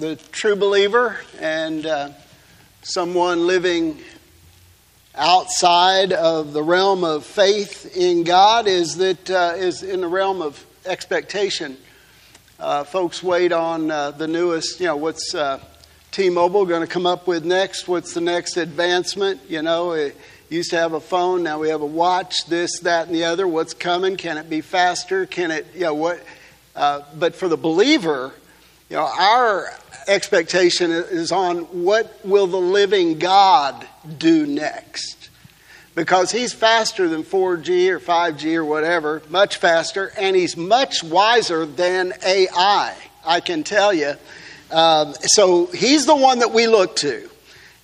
the true believer and uh, someone living outside of the realm of faith in God is that uh, is in the realm of expectation. Uh, folks wait on uh, the newest, you know, what's uh, T-Mobile going to come up with next? What's the next advancement? You know, it used to have a phone, now we have a watch. This, that, and the other. What's coming? Can it be faster? Can it? You know what? Uh, but for the believer, you know, our expectation is on what will the living God do next. Because he's faster than 4G or 5G or whatever, much faster, and he's much wiser than AI, I can tell you. Um, so he's the one that we look to.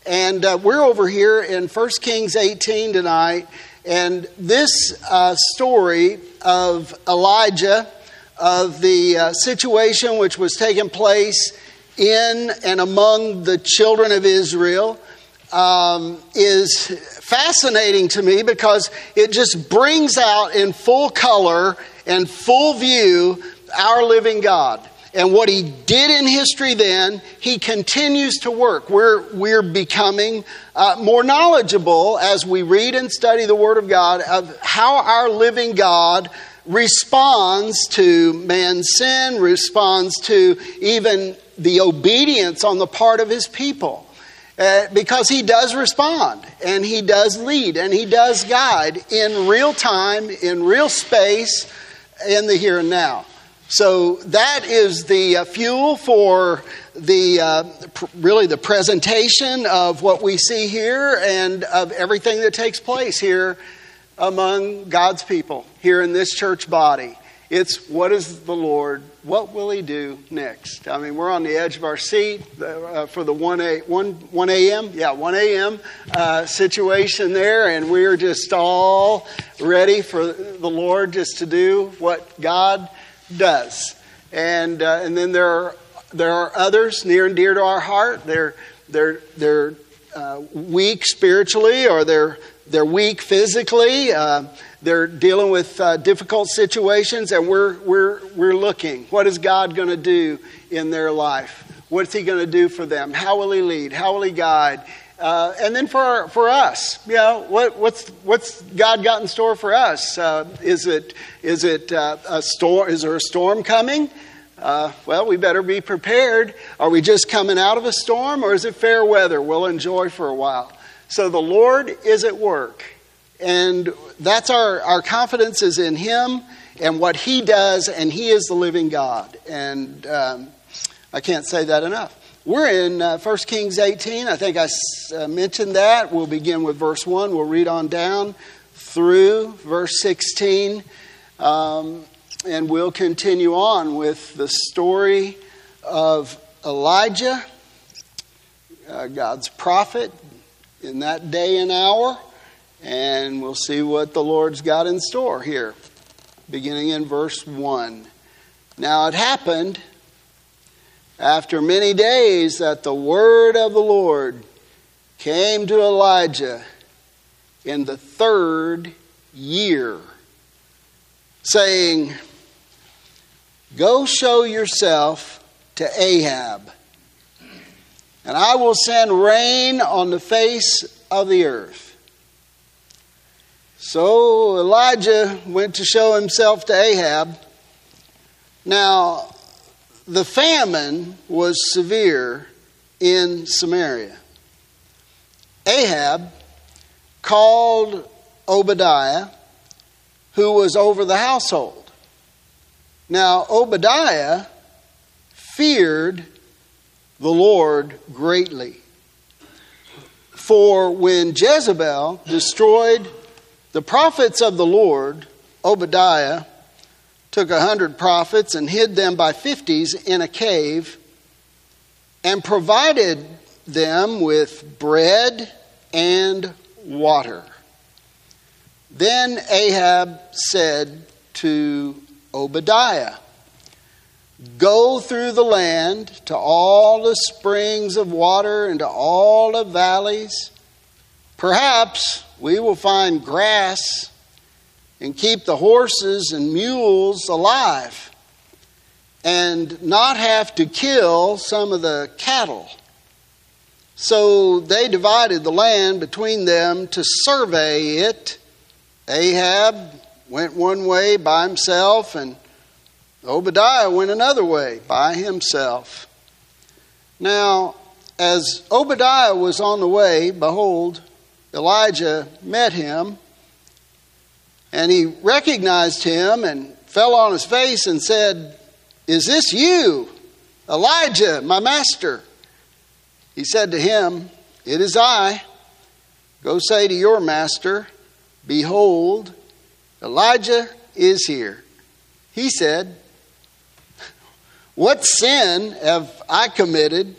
And uh, we're over here in 1 Kings 18 tonight, and this uh, story of Elijah, of the uh, situation which was taking place in and among the children of Israel um, is fascinating to me because it just brings out in full color and full view our living God. And what he did in history then, he continues to work. We're, we're becoming uh, more knowledgeable as we read and study the Word of God of how our living God responds to man's sin, responds to even the obedience on the part of his people. Uh, because he does respond and he does lead and he does guide in real time, in real space, in the here and now. So that is the uh, fuel for the uh, pr- really the presentation of what we see here and of everything that takes place here among God's people here in this church body. It's what is the Lord? What will He do next? I mean, we're on the edge of our seat uh, for the 1 a, 1, 1 a.m. Yeah, 1 a.m. Uh, situation there, and we're just all ready for the Lord just to do what God does. And, uh, and then there are, there are others near and dear to our heart. They're, they're, they're uh, weak spiritually or they're, they're weak physically. Uh, they're dealing with uh, difficult situations, and we're, we're, we're looking. What is God going to do in their life? What's He going to do for them? How will He lead? How will He guide? Uh, and then for, for us, you know, what, what's, what's God got in store for us? Uh, is it, is it uh, a storm? Is there a storm coming? Uh, well, we better be prepared. Are we just coming out of a storm, or is it fair weather? We'll enjoy for a while. So the Lord is at work. And that's our, our confidence is in Him and what He does, and He is the living God. And um, I can't say that enough. We're in uh, 1 Kings 18. I think I uh, mentioned that. We'll begin with verse 1. We'll read on down through verse 16. Um, and we'll continue on with the story of Elijah, uh, God's prophet, in that day and hour. And we'll see what the Lord's got in store here, beginning in verse 1. Now it happened after many days that the word of the Lord came to Elijah in the third year, saying, Go show yourself to Ahab, and I will send rain on the face of the earth. So Elijah went to show himself to Ahab. Now, the famine was severe in Samaria. Ahab called Obadiah, who was over the household. Now, Obadiah feared the Lord greatly. For when Jezebel destroyed the prophets of the Lord, Obadiah, took a hundred prophets and hid them by fifties in a cave and provided them with bread and water. Then Ahab said to Obadiah, Go through the land to all the springs of water and to all the valleys. Perhaps we will find grass and keep the horses and mules alive. and not have to kill some of the cattle. So they divided the land between them to survey it. Ahab went one way by himself, and Obadiah went another way by himself. Now, as Obadiah was on the way, behold, Elijah met him, and he recognized him and fell on his face and said, Is this you, Elijah, my master? He said to him, It is I. Go say to your master, Behold, Elijah is here. He said, What sin have I committed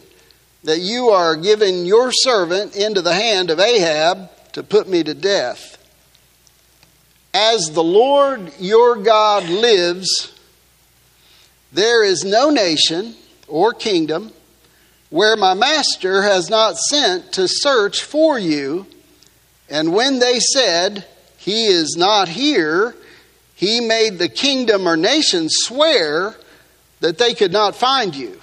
that you are giving your servant into the hand of Ahab to put me to death? As the Lord your God lives, there is no nation or kingdom where my master has not sent to search for you. And when they said, He is not here, he made the kingdom or nation swear that they could not find you.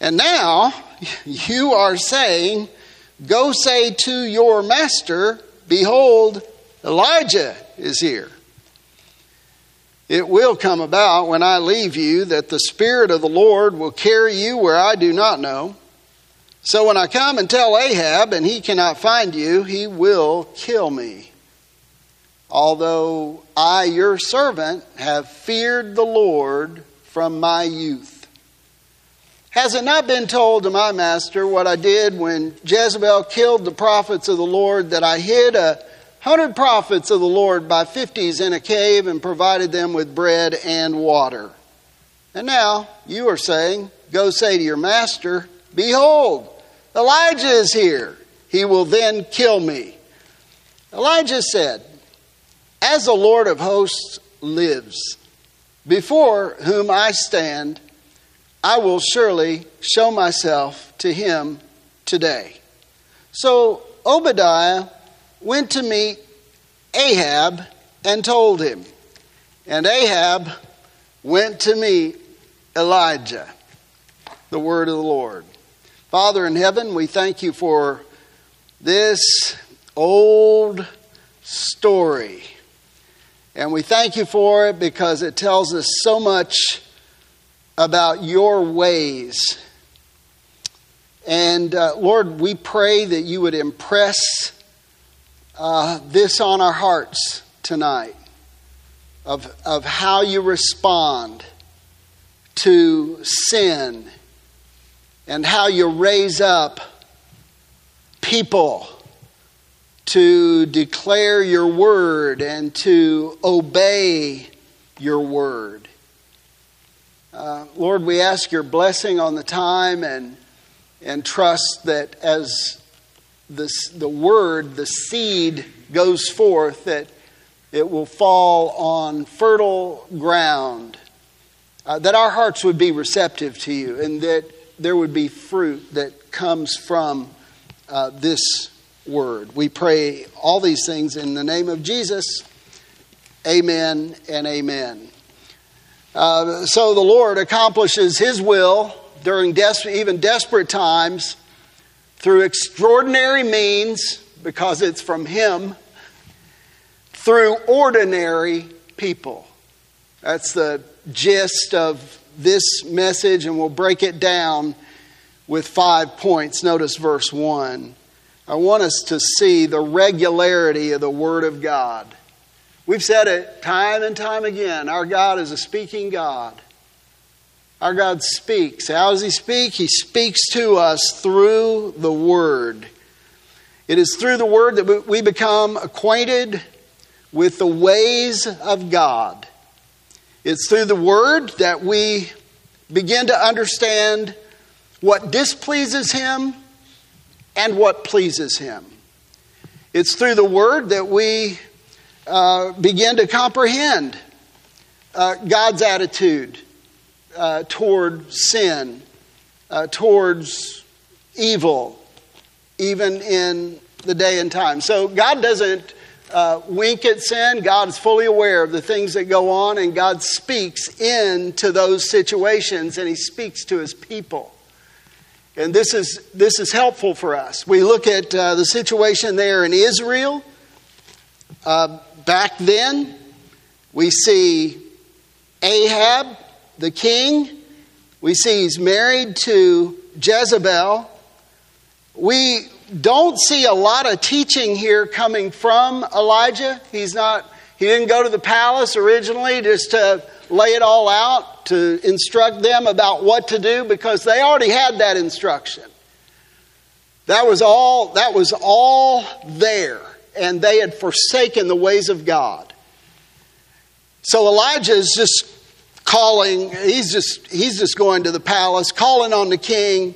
And now you are saying, Go say to your master, Behold, Elijah is here. It will come about when I leave you that the Spirit of the Lord will carry you where I do not know. So when I come and tell Ahab and he cannot find you, he will kill me. Although I, your servant, have feared the Lord from my youth. Has it not been told to my master what I did when Jezebel killed the prophets of the Lord, that I hid a hundred prophets of the Lord by fifties in a cave and provided them with bread and water. And now you are saying, Go say to your master, Behold, Elijah is here. He will then kill me. Elijah said, As the Lord of hosts lives, before whom I stand, I will surely show myself to him today. So Obadiah went to meet Ahab and told him. And Ahab went to meet Elijah. The word of the Lord. Father in heaven, we thank you for this old story. And we thank you for it because it tells us so much about your ways. And uh, Lord, we pray that you would impress uh, this on our hearts tonight of, of how you respond to sin and how you raise up people to declare your word and to obey your word. Uh, Lord, we ask your blessing on the time and, and trust that as the, the word, the seed goes forth, that it will fall on fertile ground, uh, that our hearts would be receptive to you, and that there would be fruit that comes from uh, this word. We pray all these things in the name of Jesus. Amen and amen. Uh, so the Lord accomplishes His will during des- even desperate times through extraordinary means, because it's from Him, through ordinary people. That's the gist of this message, and we'll break it down with five points. Notice verse 1. I want us to see the regularity of the Word of God. We've said it time and time again. Our God is a speaking God. Our God speaks. How does He speak? He speaks to us through the Word. It is through the Word that we become acquainted with the ways of God. It's through the Word that we begin to understand what displeases Him and what pleases Him. It's through the Word that we uh, begin to comprehend uh, God's attitude uh, toward sin, uh, towards evil, even in the day and time. So God doesn't uh, wink at sin. God is fully aware of the things that go on, and God speaks into those situations, and He speaks to His people. And this is, this is helpful for us. We look at uh, the situation there in Israel. Uh, back then, we see Ahab, the king. We see he's married to Jezebel. We don't see a lot of teaching here coming from Elijah. He's not, he didn't go to the palace originally just to lay it all out, to instruct them about what to do because they already had that instruction. That was all, that was all there, and they had forsaken the ways of God. So Elijah is just calling, he's just, he's just going to the palace, calling on the king,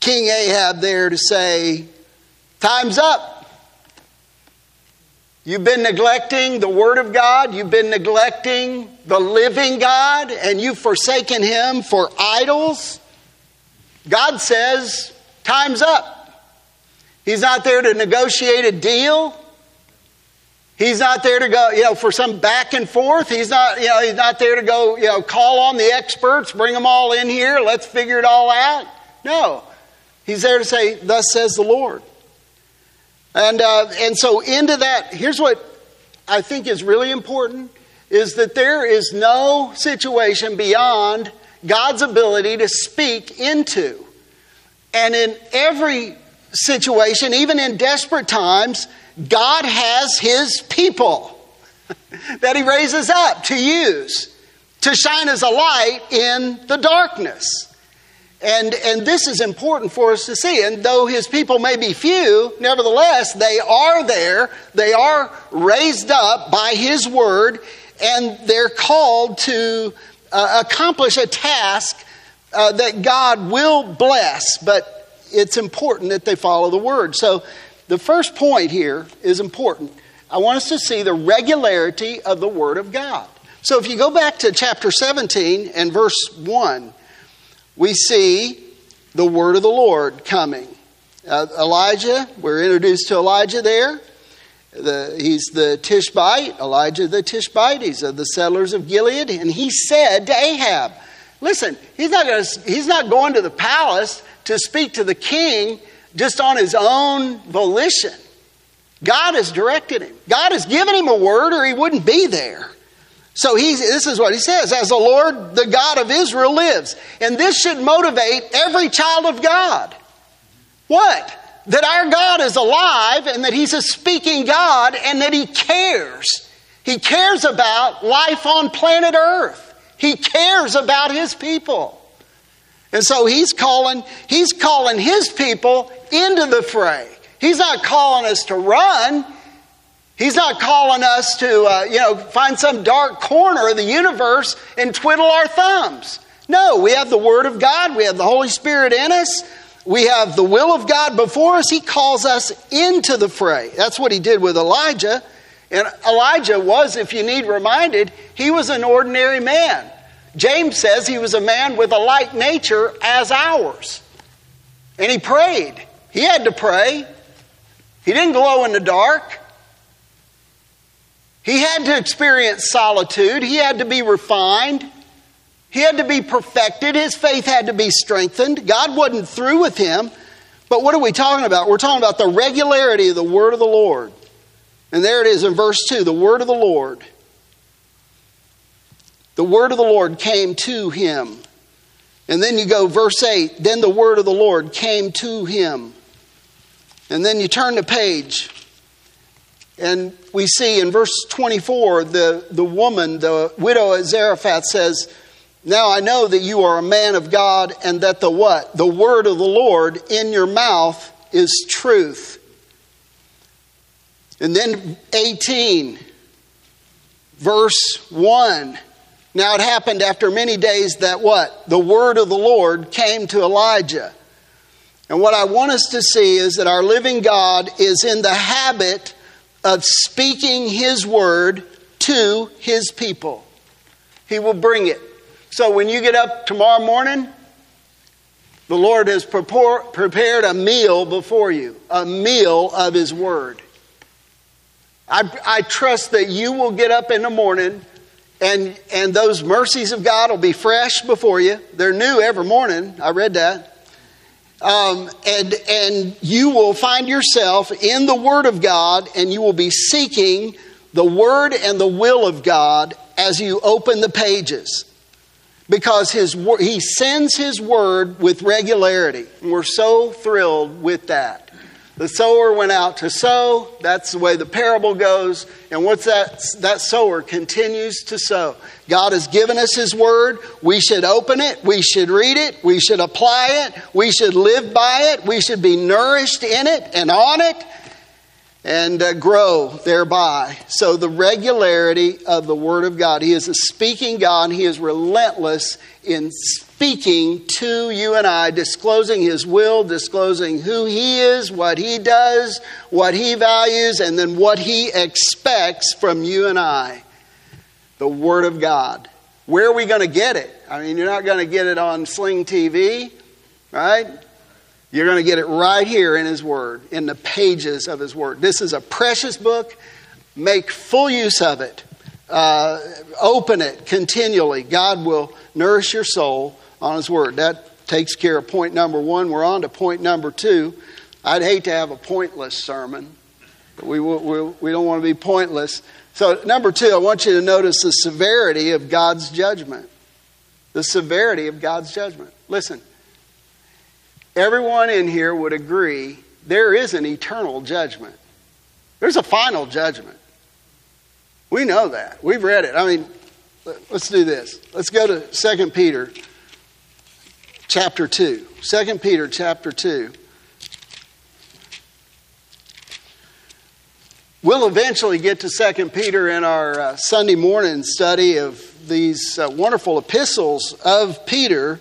King Ahab there to say, Time's up. You've been neglecting the Word of God, you've been neglecting the living God, and you've forsaken Him for idols. God says, Time's up. He's not there to negotiate a deal. He's not there to go, you know, for some back and forth. He's not, you know, he's not there to go, you know, call on the experts, bring them all in here, let's figure it all out. No. He's there to say, Thus says the Lord. And, uh, and so, into that, here's what I think is really important is that there is no situation beyond God's ability to speak into. And in every situation, even in desperate times, God has His people that He raises up to use to shine as a light in the darkness. And, and this is important for us to see. And though his people may be few, nevertheless, they are there. They are raised up by his word, and they're called to uh, accomplish a task uh, that God will bless. But it's important that they follow the word. So the first point here is important. I want us to see the regularity of the word of God. So if you go back to chapter 17 and verse 1, we see the word of the Lord coming. Uh, Elijah, we're introduced to Elijah there. The, he's the Tishbite, Elijah the Tishbite. He's of the settlers of Gilead. And he said to Ahab, Listen, he's not, gonna, he's not going to the palace to speak to the king just on his own volition. God has directed him. God has given him a word, or he wouldn't be there. So he, this is what he says As the Lord, the God of Israel, lives. And this should motivate every child of God. What? That our God is alive and that he's a speaking God and that he cares. He cares about life on planet Earth. He cares about his people. And so he's calling, he's calling his people into the fray. He's not calling us to run. He's not calling us to, uh, you know, find some dark corner of the universe and twiddle our thumbs. No, we have the Word of God, we have the Holy Spirit in us, we have the will of God before us. He calls us into the fray. That's what he did with Elijah. And Elijah was, if you need reminded, he was an ordinary man. James says he was a man with a like nature as ours. And he prayed. He had to pray. He didn't glow in the dark. He had to experience solitude. He had to be refined. He had to be perfected. His faith had to be strengthened. God wasn't through with him. But what are we talking about? We're talking about the regularity of the word of the Lord. And there it is in verse 2 the word of the Lord. The word of the Lord came to him. And then you go, verse 8, then the word of the Lord came to him. And then you turn the page and we see in verse 24, the, the woman, the widow at Zarephath says, Now I know that you are a man of God and that the what? The word of the Lord in your mouth is truth. And then 18, verse 1. Now it happened after many days that what? The word of the Lord came to Elijah. And what I want us to see is that our living God is in the habit of speaking His word to His people. He will bring it. So when you get up tomorrow morning, the Lord has prepared a meal before you, a meal of His word. I, I trust that you will get up in the morning and, and those mercies of God will be fresh before you. They're new every morning. I read that. Um, and, and you will find yourself in the Word of God and you will be seeking the Word and the will of God as you open the pages. Because his, He sends His Word with regularity. And we're so thrilled with that. The sower went out to sow. That's the way the parable goes. And what's that? That sower continues to sow. God has given us His Word. We should open it. We should read it. We should apply it. We should live by it. We should be nourished in it and on it and uh, grow thereby. So, the regularity of the Word of God. He is a speaking God. He is relentless in speaking to you and I, disclosing His will, disclosing who He is, what He does, what He values, and then what He expects from you and I. The Word of God. Where are we going to get it? I mean, you're not going to get it on Sling TV, right? You're going to get it right here in His Word, in the pages of His Word. This is a precious book. Make full use of it. Uh, open it continually. God will nourish your soul on His Word. That takes care of point number one. We're on to point number two. I'd hate to have a pointless sermon, but we, we, we don't want to be pointless. So, number two, I want you to notice the severity of God's judgment. The severity of God's judgment. Listen, everyone in here would agree there is an eternal judgment. There's a final judgment. We know that. We've read it. I mean, let's do this. Let's go to 2 Peter chapter 2. 2 Peter chapter 2. We'll eventually get to 2 Peter in our uh, Sunday morning study of these uh, wonderful epistles of Peter.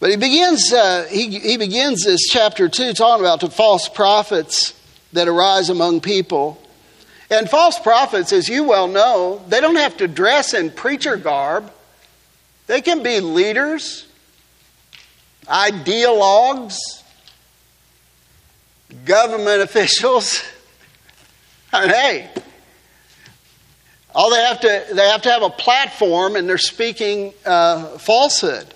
But he begins, uh, he, he begins this chapter 2 talking about the false prophets that arise among people. And false prophets, as you well know, they don't have to dress in preacher garb. They can be leaders, ideologues, government officials. I mean, hey, all they have to they have to have a platform, and they're speaking uh, falsehood.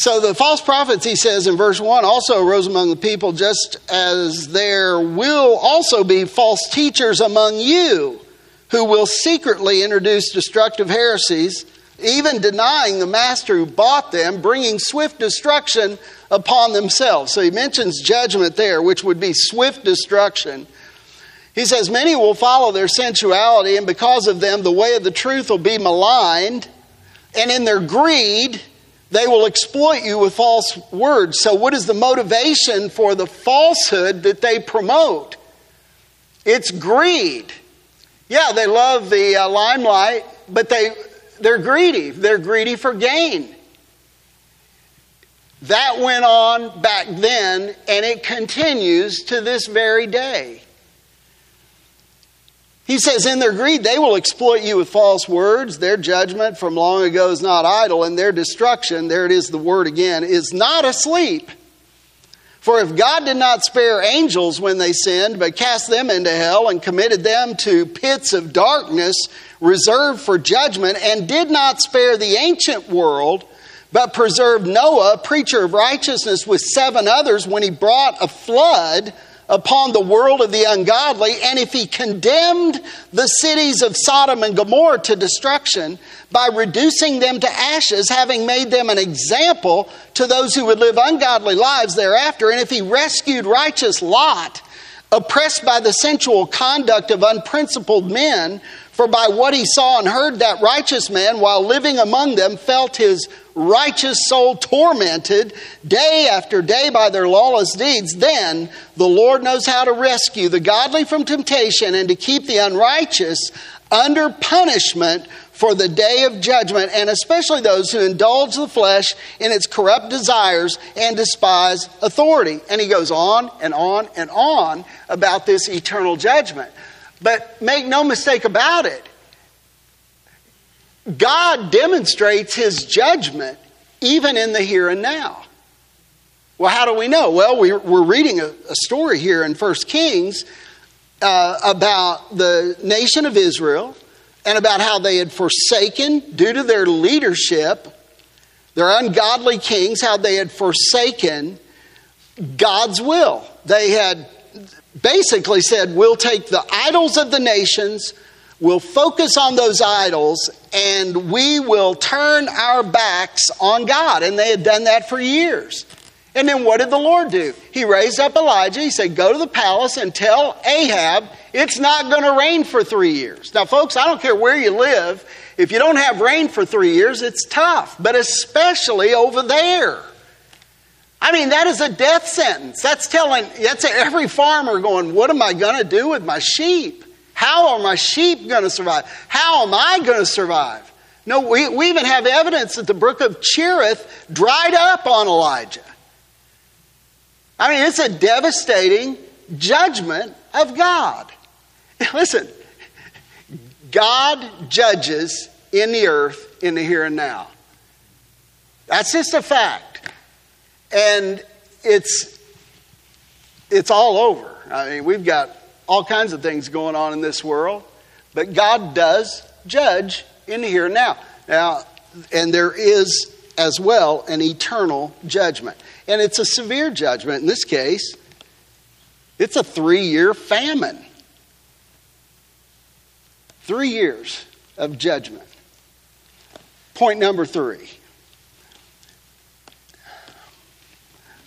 So the false prophets, he says in verse 1, also arose among the people, just as there will also be false teachers among you who will secretly introduce destructive heresies, even denying the master who bought them, bringing swift destruction upon themselves. So he mentions judgment there, which would be swift destruction. He says, Many will follow their sensuality, and because of them, the way of the truth will be maligned. And in their greed, they will exploit you with false words. So, what is the motivation for the falsehood that they promote? It's greed. Yeah, they love the uh, limelight, but they, they're greedy. They're greedy for gain. That went on back then, and it continues to this very day. He says, In their greed, they will exploit you with false words. Their judgment from long ago is not idle, and their destruction, there it is the word again, is not asleep. For if God did not spare angels when they sinned, but cast them into hell and committed them to pits of darkness reserved for judgment, and did not spare the ancient world, but preserved Noah, preacher of righteousness, with seven others when he brought a flood upon the world of the ungodly, and if he condemned the cities of Sodom and Gomorrah to destruction by reducing them to ashes, having made them an example to those who would live ungodly lives thereafter, and if he rescued righteous Lot, oppressed by the sensual conduct of unprincipled men, for by what he saw and heard, that righteous man, while living among them, felt his righteous soul tormented day after day by their lawless deeds, then the Lord knows how to rescue the godly from temptation and to keep the unrighteous under punishment for the day of judgment, and especially those who indulge the flesh in its corrupt desires and despise authority. And he goes on and on and on about this eternal judgment. But make no mistake about it, God demonstrates his judgment even in the here and now. Well, how do we know? Well, we're, reading a, a story here in 1 Kings uh, about the nation of Israel and about how they had forsaken, due to their leadership, their ungodly kings, how they had forsaken God's will. They had basically said, We'll take the idols of the nations, we'll focus on those idols, and we will turn our backs on God. And they had done that for years. And then what did the Lord do? He raised up Elijah. He said, Go to the palace and tell Ahab it's not going to rain for three years. Now, folks, I don't care where you live. If you don't have rain for three years, it's tough, but especially over there. I mean, that is a death sentence. That's telling, that's every farmer going, What am I going to do with my sheep? How are my sheep going to survive? How am I going to survive? No, we, we even have evidence that the brook of Cherith dried up on Elijah. I mean, it's a devastating judgment of God. Listen, God judges in the earth in the here and now. That's just a fact. And it's it's all over. I mean, we've got all kinds of things going on in this world, but God does judge in the here and now. Now, and there is as well an eternal judgment. And it's a severe judgment in this case. It's a three year famine. Three years of judgment. Point number three.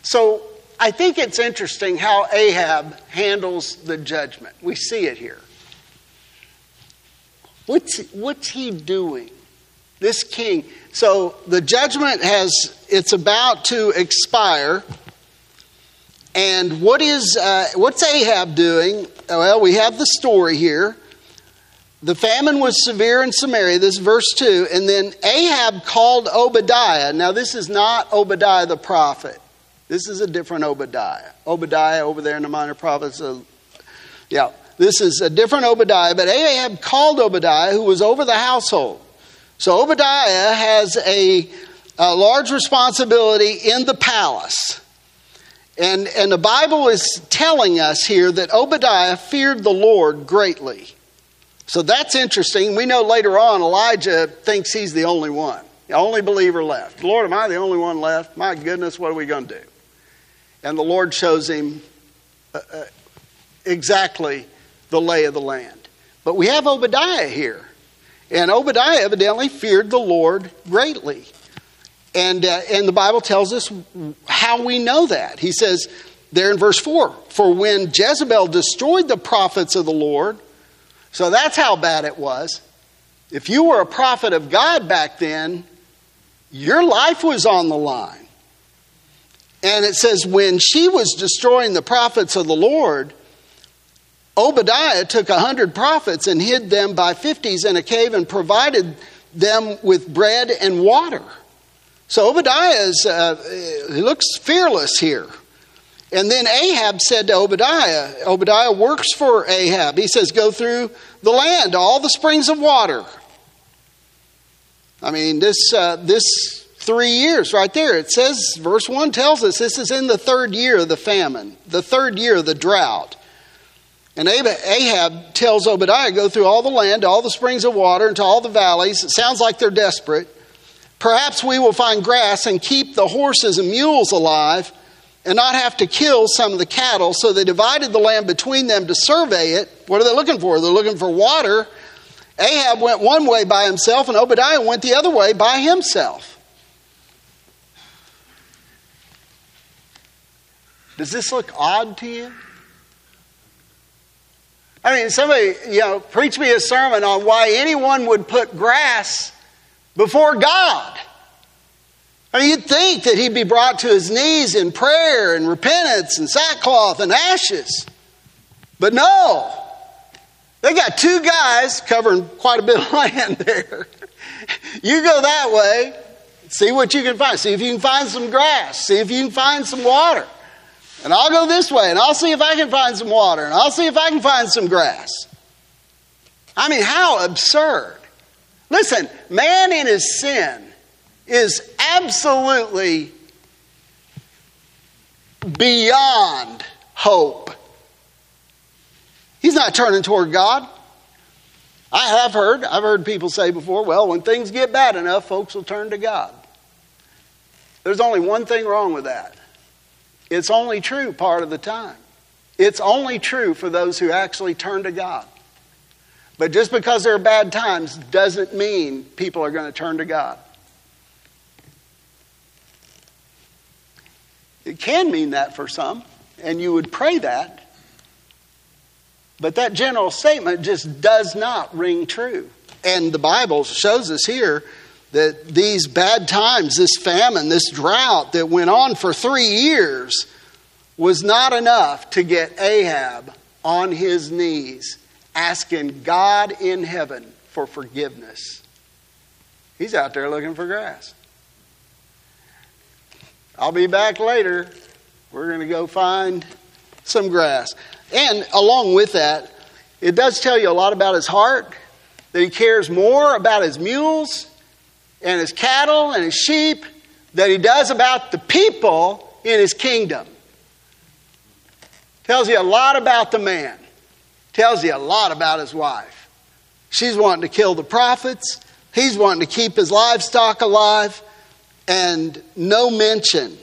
So I think it's interesting how Ahab handles the judgment. We see it here. What's, what's he doing? This king. So the judgment has, it's about to expire. And what is, uh, what's Ahab doing? Well, we have the story here. The famine was severe in Samaria, this verse 2. And then Ahab called Obadiah. Now, this is not Obadiah the prophet. This is a different Obadiah. Obadiah over there in the minor prophets. Of, yeah, this is a different Obadiah. But Ahab called Obadiah, who was over the household. So Obadiah has a, a large responsibility in the palace. And, and the Bible is telling us here that Obadiah feared the Lord greatly. So that's interesting. We know later on Elijah thinks he's the only one, the only believer left. Lord, am I the only one left? My goodness, what are we going to do? And the Lord shows him uh, uh, exactly the lay of the land. But we have Obadiah here. And Obadiah evidently feared the Lord greatly. And, uh, and the Bible tells us how we know that. He says there in verse 4 For when Jezebel destroyed the prophets of the Lord, so that's how bad it was. If you were a prophet of God back then, your life was on the line. And it says, when she was destroying the prophets of the Lord, Obadiah took a hundred prophets and hid them by fifties in a cave and provided them with bread and water. So Obadiah is, uh, looks fearless here. And then Ahab said to Obadiah, Obadiah works for Ahab. He says, Go through the land, all the springs of water. I mean, this, uh, this three years right there. It says, verse 1 tells us this is in the third year of the famine, the third year of the drought. And Ahab tells Obadiah, Go through all the land, all the springs of water, into all the valleys. It sounds like they're desperate. Perhaps we will find grass and keep the horses and mules alive and not have to kill some of the cattle. So they divided the land between them to survey it. What are they looking for? They're looking for water. Ahab went one way by himself, and Obadiah went the other way by himself. Does this look odd to you? I mean, somebody, you know, preach me a sermon on why anyone would put grass before God. I mean, you'd think that he'd be brought to his knees in prayer and repentance and sackcloth and ashes. But no. They got two guys covering quite a bit of land there. You go that way, see what you can find. See if you can find some grass. See if you can find some water. And I'll go this way and I'll see if I can find some water and I'll see if I can find some grass. I mean, how absurd. Listen, man in his sin is absolutely beyond hope. He's not turning toward God. I have heard, I've heard people say before, well, when things get bad enough, folks will turn to God. There's only one thing wrong with that. It's only true part of the time. It's only true for those who actually turn to God. But just because there are bad times doesn't mean people are going to turn to God. It can mean that for some, and you would pray that. But that general statement just does not ring true. And the Bible shows us here that these bad times, this famine, this drought that went on for three years, was not enough to get Ahab on his knees asking God in heaven for forgiveness. He's out there looking for grass. I'll be back later. We're going to go find some grass. And along with that, it does tell you a lot about his heart, that he cares more about his mules and his cattle and his sheep that he does about the people in his kingdom. Tells you a lot about the man. Tells you a lot about his wife. She's wanting to kill the prophets. He's wanting to keep his livestock alive. And no mention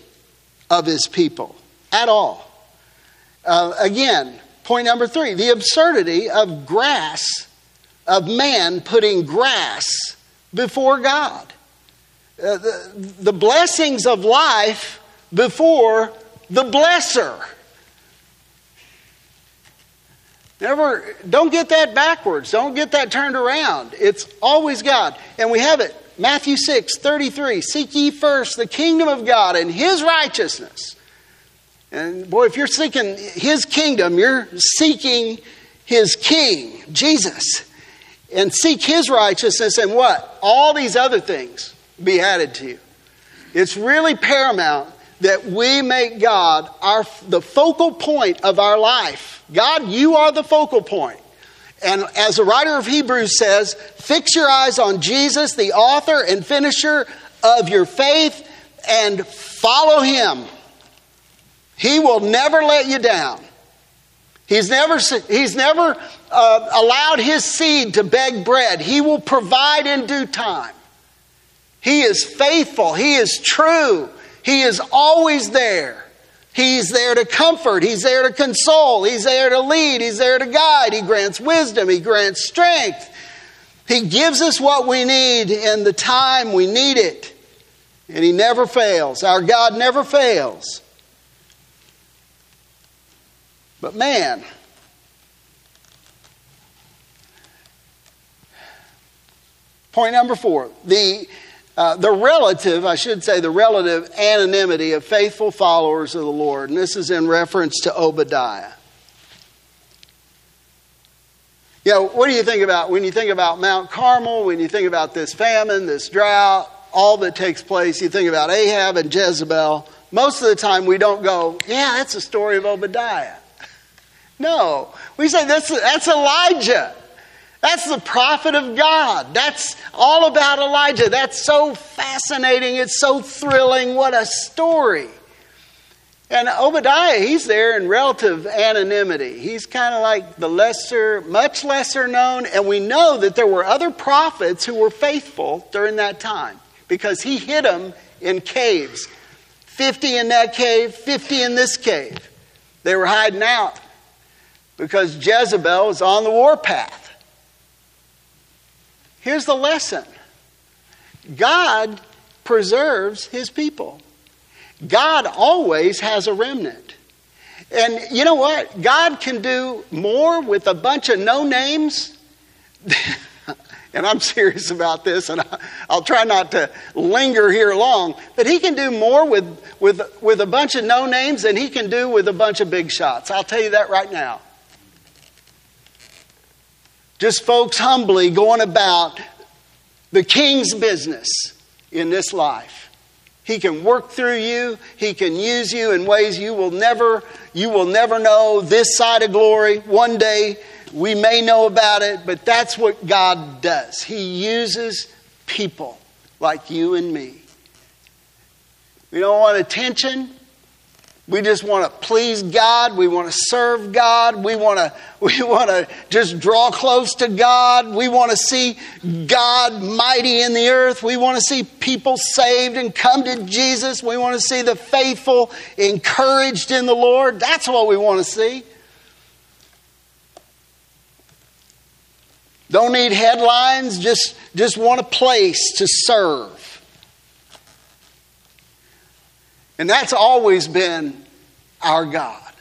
of his people at all. Uh, again, point number three the absurdity of grass, of man putting grass before God. Uh, the, the blessings of life before the blesser. Never, don't get that backwards. Don't get that turned around. It's always God. And we have it. Matthew 6, 33. Seek ye first the kingdom of God and his righteousness. And boy, if you're seeking his kingdom, you're seeking his king, Jesus. And seek his righteousness and what? All these other things be added to you. It's really paramount that we make God our, the focal point of our life. God, you are the focal point. And as the writer of Hebrews says, fix your eyes on Jesus, the author and finisher of your faith, and follow him. He will never let you down. He's never, he's never uh, allowed his seed to beg bread. He will provide in due time. He is faithful. He is true. He is always there. He's there to comfort. He's there to console. He's there to lead. He's there to guide. He grants wisdom. He grants strength. He gives us what we need in the time we need it. And He never fails. Our God never fails. But man, point number four the uh, the relative, I should say, the relative anonymity of faithful followers of the Lord. And this is in reference to Obadiah. You know, what do you think about when you think about Mount Carmel, when you think about this famine, this drought, all that takes place? You think about Ahab and Jezebel. Most of the time, we don't go, yeah, that's the story of Obadiah. No, we say that's, that's Elijah. That's the prophet of God. That's all about Elijah. That's so fascinating. It's so thrilling. What a story. And Obadiah, he's there in relative anonymity. He's kind of like the lesser, much lesser known. And we know that there were other prophets who were faithful during that time because he hid them in caves 50 in that cave, 50 in this cave. They were hiding out because Jezebel was on the warpath. Here's the lesson God preserves his people, God always has a remnant. And you know what? God can do more with a bunch of no names. and I'm serious about this, and I'll try not to linger here long, but he can do more with, with, with a bunch of no names than he can do with a bunch of big shots. I'll tell you that right now. Just folks humbly going about the king's business in this life. He can work through you. He can use you in ways you will never you will never know this side of glory. One day we may know about it, but that's what God does. He uses people like you and me. We don't want attention. We just want to please God. We want to serve God. We want to we want to just draw close to God. We want to see God mighty in the earth. We want to see people saved and come to Jesus. We want to see the faithful encouraged in the Lord. That's what we want to see. Don't need headlines, just, just want a place to serve. And that's always been our God.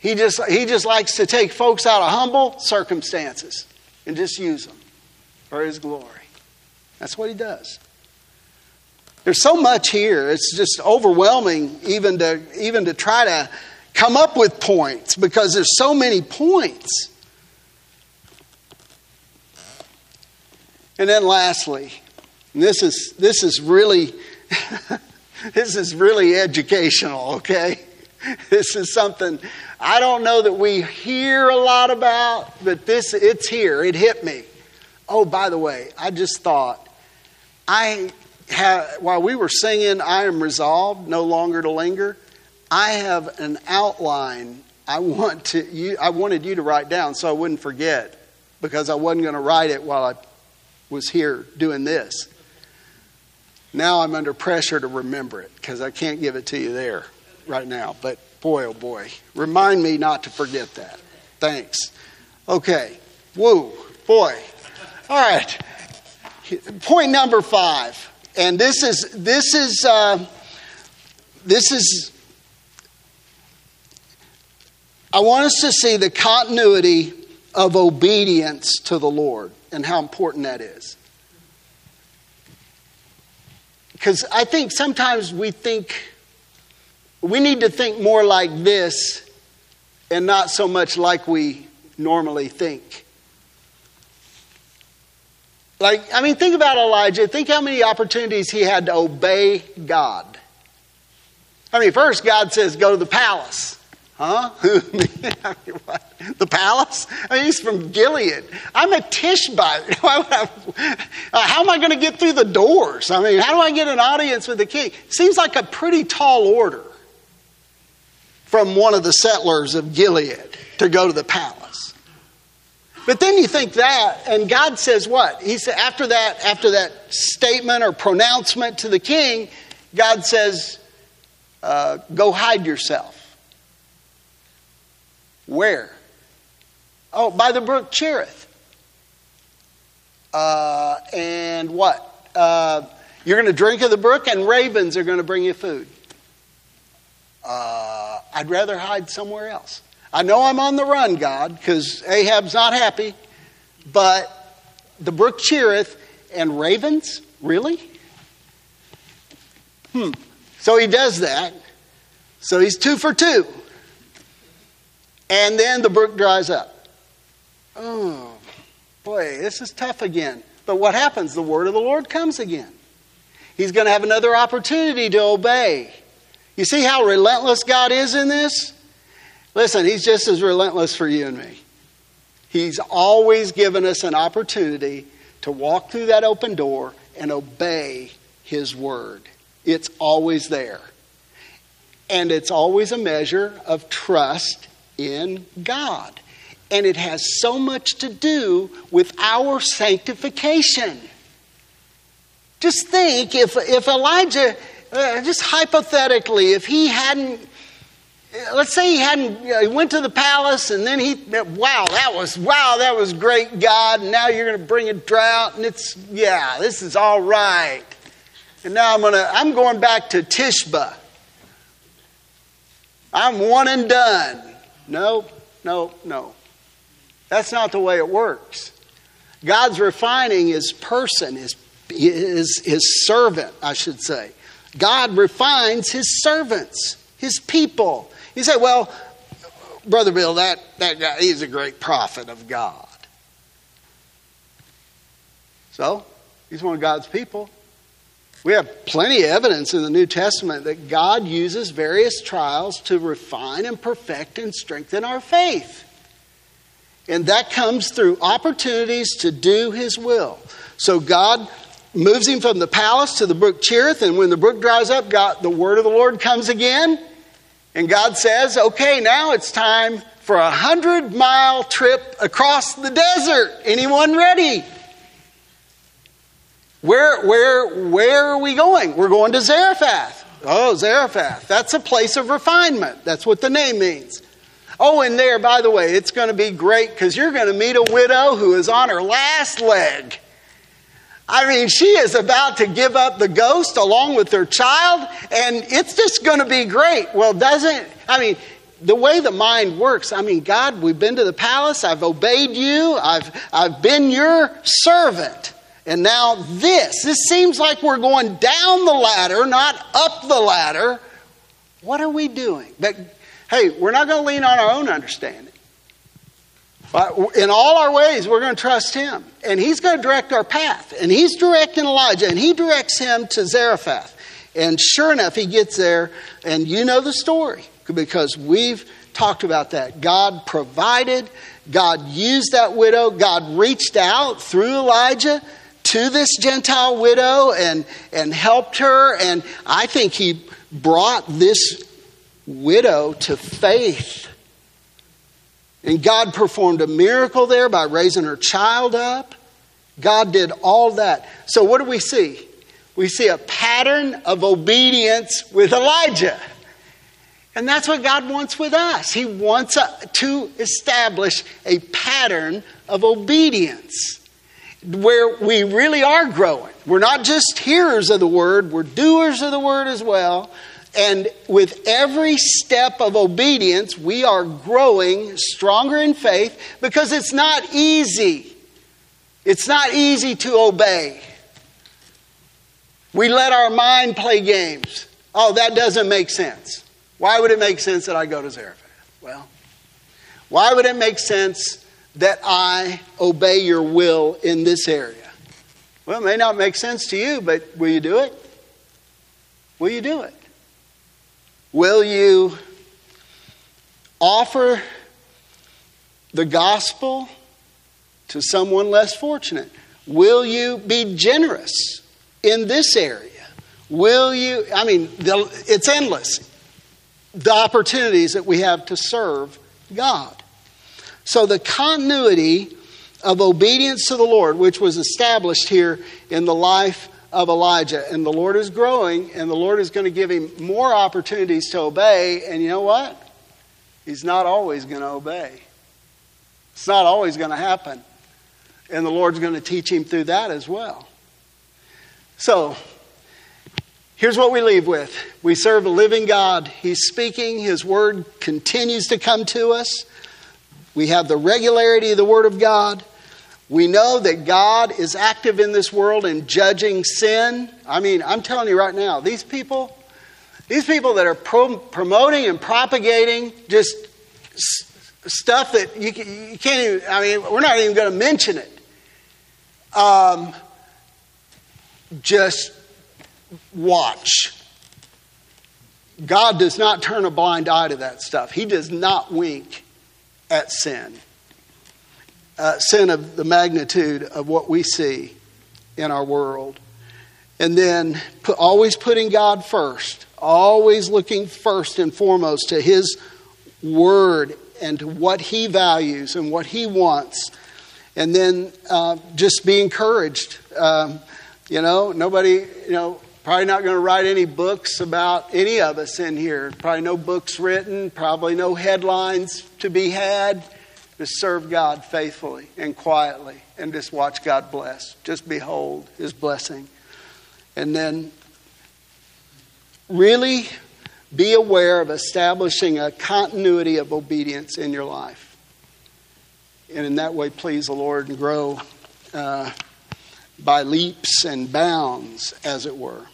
He just, he just likes to take folks out of humble circumstances and just use them for His glory. That's what He does. There's so much here, it's just overwhelming even to, even to try to come up with points because there's so many points. And then lastly, and this is this is really this is really educational, okay? This is something I don't know that we hear a lot about, but this it's here. It hit me. Oh, by the way, I just thought I have while we were singing I am resolved no longer to linger, I have an outline I want to you I wanted you to write down so I wouldn't forget because I wasn't going to write it while I was here doing this. Now I'm under pressure to remember it because I can't give it to you there right now. But boy, oh boy, remind me not to forget that. Thanks. Okay. Woo, boy. All right. Point number five, and this is this is uh, this is. I want us to see the continuity of obedience to the Lord and how important that is. Because I think sometimes we think, we need to think more like this and not so much like we normally think. Like, I mean, think about Elijah. Think how many opportunities he had to obey God. I mean, first, God says, go to the palace. Huh? the palace? I mean, he's from Gilead. I'm a Tishbite. how am I going to get through the doors? I mean, how do I get an audience with the king? Seems like a pretty tall order from one of the settlers of Gilead to go to the palace. But then you think that, and God says what? He said after that, after that statement or pronouncement to the king, God says, uh, "Go hide yourself." Where? Oh, by the brook Cherith. Uh, and what? Uh, you're going to drink of the brook, and ravens are going to bring you food. Uh, I'd rather hide somewhere else. I know I'm on the run, God, because Ahab's not happy, but the brook Cherith and ravens? Really? Hmm. So he does that. So he's two for two. And then the brook dries up. Oh, boy, this is tough again. But what happens? The word of the Lord comes again. He's going to have another opportunity to obey. You see how relentless God is in this? Listen, He's just as relentless for you and me. He's always given us an opportunity to walk through that open door and obey His word. It's always there. And it's always a measure of trust in God. And it has so much to do with our sanctification. Just think if, if Elijah, uh, just hypothetically, if he hadn't, let's say he hadn't, he went to the palace and then he, wow, that was, wow, that was great, God. And now you're going to bring a drought and it's, yeah, this is all right. And now I'm going to, I'm going back to Tishba. I'm one and done. No, no, no. That's not the way it works. God's refining his person, his, his, his servant, I should say. God refines his servants, his people. You say, well, Brother Bill, that, that guy, he's a great prophet of God. So, he's one of God's people. We have plenty of evidence in the New Testament that God uses various trials to refine and perfect and strengthen our faith. And that comes through opportunities to do His will. So God moves him from the palace to the brook Cherith, and when the brook dries up, God, the word of the Lord comes again, and God says, "Okay, now it's time for a hundred mile trip across the desert. Anyone ready?" Where, where, where are we going? We're going to Zarephath. Oh, Zarephath. That's a place of refinement. That's what the name means. Oh, and there, by the way, it's going to be great because you're going to meet a widow who is on her last leg. I mean, she is about to give up the ghost along with her child, and it's just going to be great. Well, doesn't, I mean, the way the mind works, I mean, God, we've been to the palace, I've obeyed you, I've, I've been your servant. And now this, this seems like we're going down the ladder, not up the ladder. What are we doing? But hey, we're not going to lean on our own understanding. In all our ways, we're going to trust Him. And He's going to direct our path. And He's directing Elijah, and He directs him to Zarephath. And sure enough, he gets there, and you know the story because we've talked about that. God provided, God used that widow, God reached out through Elijah to this Gentile widow and, and helped her. And I think he brought this widow to faith. And God performed a miracle there by raising her child up. God did all that. So, what do we see? We see a pattern of obedience with Elijah. And that's what God wants with us. He wants uh, to establish a pattern of obedience where we really are growing. We're not just hearers of the word, we're doers of the word as well. And with every step of obedience, we are growing stronger in faith because it's not easy. It's not easy to obey. We let our mind play games. Oh, that doesn't make sense. Why would it make sense that I go to Zarephath? Well, why would it make sense that I obey your will in this area? Well, it may not make sense to you, but will you do it? Will you do it? Will you offer the gospel to someone less fortunate? Will you be generous in this area? Will you, I mean, it's endless, the opportunities that we have to serve God. So the continuity of obedience to the Lord, which was established here in the life of Elijah, and the Lord is growing, and the Lord is going to give him more opportunities to obey. And you know what? He's not always going to obey. It's not always going to happen. And the Lord's going to teach him through that as well. So, here's what we leave with we serve a living God. He's speaking, His word continues to come to us. We have the regularity of the Word of God. We know that God is active in this world in judging sin. I mean, I'm telling you right now, these people, these people that are pro- promoting and propagating just s- stuff that you, you, can't even, I mean, we're not even going to mention it. Um, just watch. God does not turn a blind eye to that stuff, He does not wink at sin. Uh, sin of the magnitude of what we see in our world. And then put, always putting God first, always looking first and foremost to His Word and to what He values and what He wants. And then uh, just be encouraged. Um, you know, nobody, you know, Probably not going to write any books about any of us in here. Probably no books written, probably no headlines to be had. Just serve God faithfully and quietly and just watch God bless. Just behold His blessing. And then really be aware of establishing a continuity of obedience in your life. And in that way, please the Lord and grow uh, by leaps and bounds, as it were.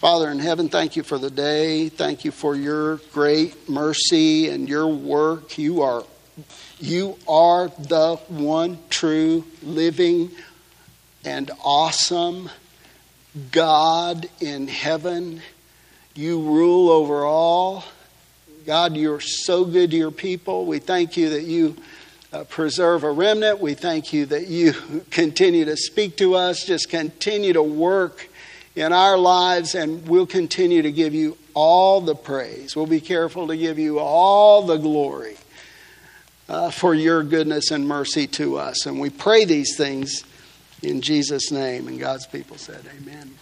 Father in heaven, thank you for the day. Thank you for your great mercy and your work. You are you are the one true living and awesome God in heaven. You rule over all. God, you're so good to your people. We thank you that you uh, preserve a remnant. We thank you that you continue to speak to us, just continue to work in our lives, and we'll continue to give you all the praise. We'll be careful to give you all the glory uh, for your goodness and mercy to us. And we pray these things in Jesus' name. And God's people said, Amen.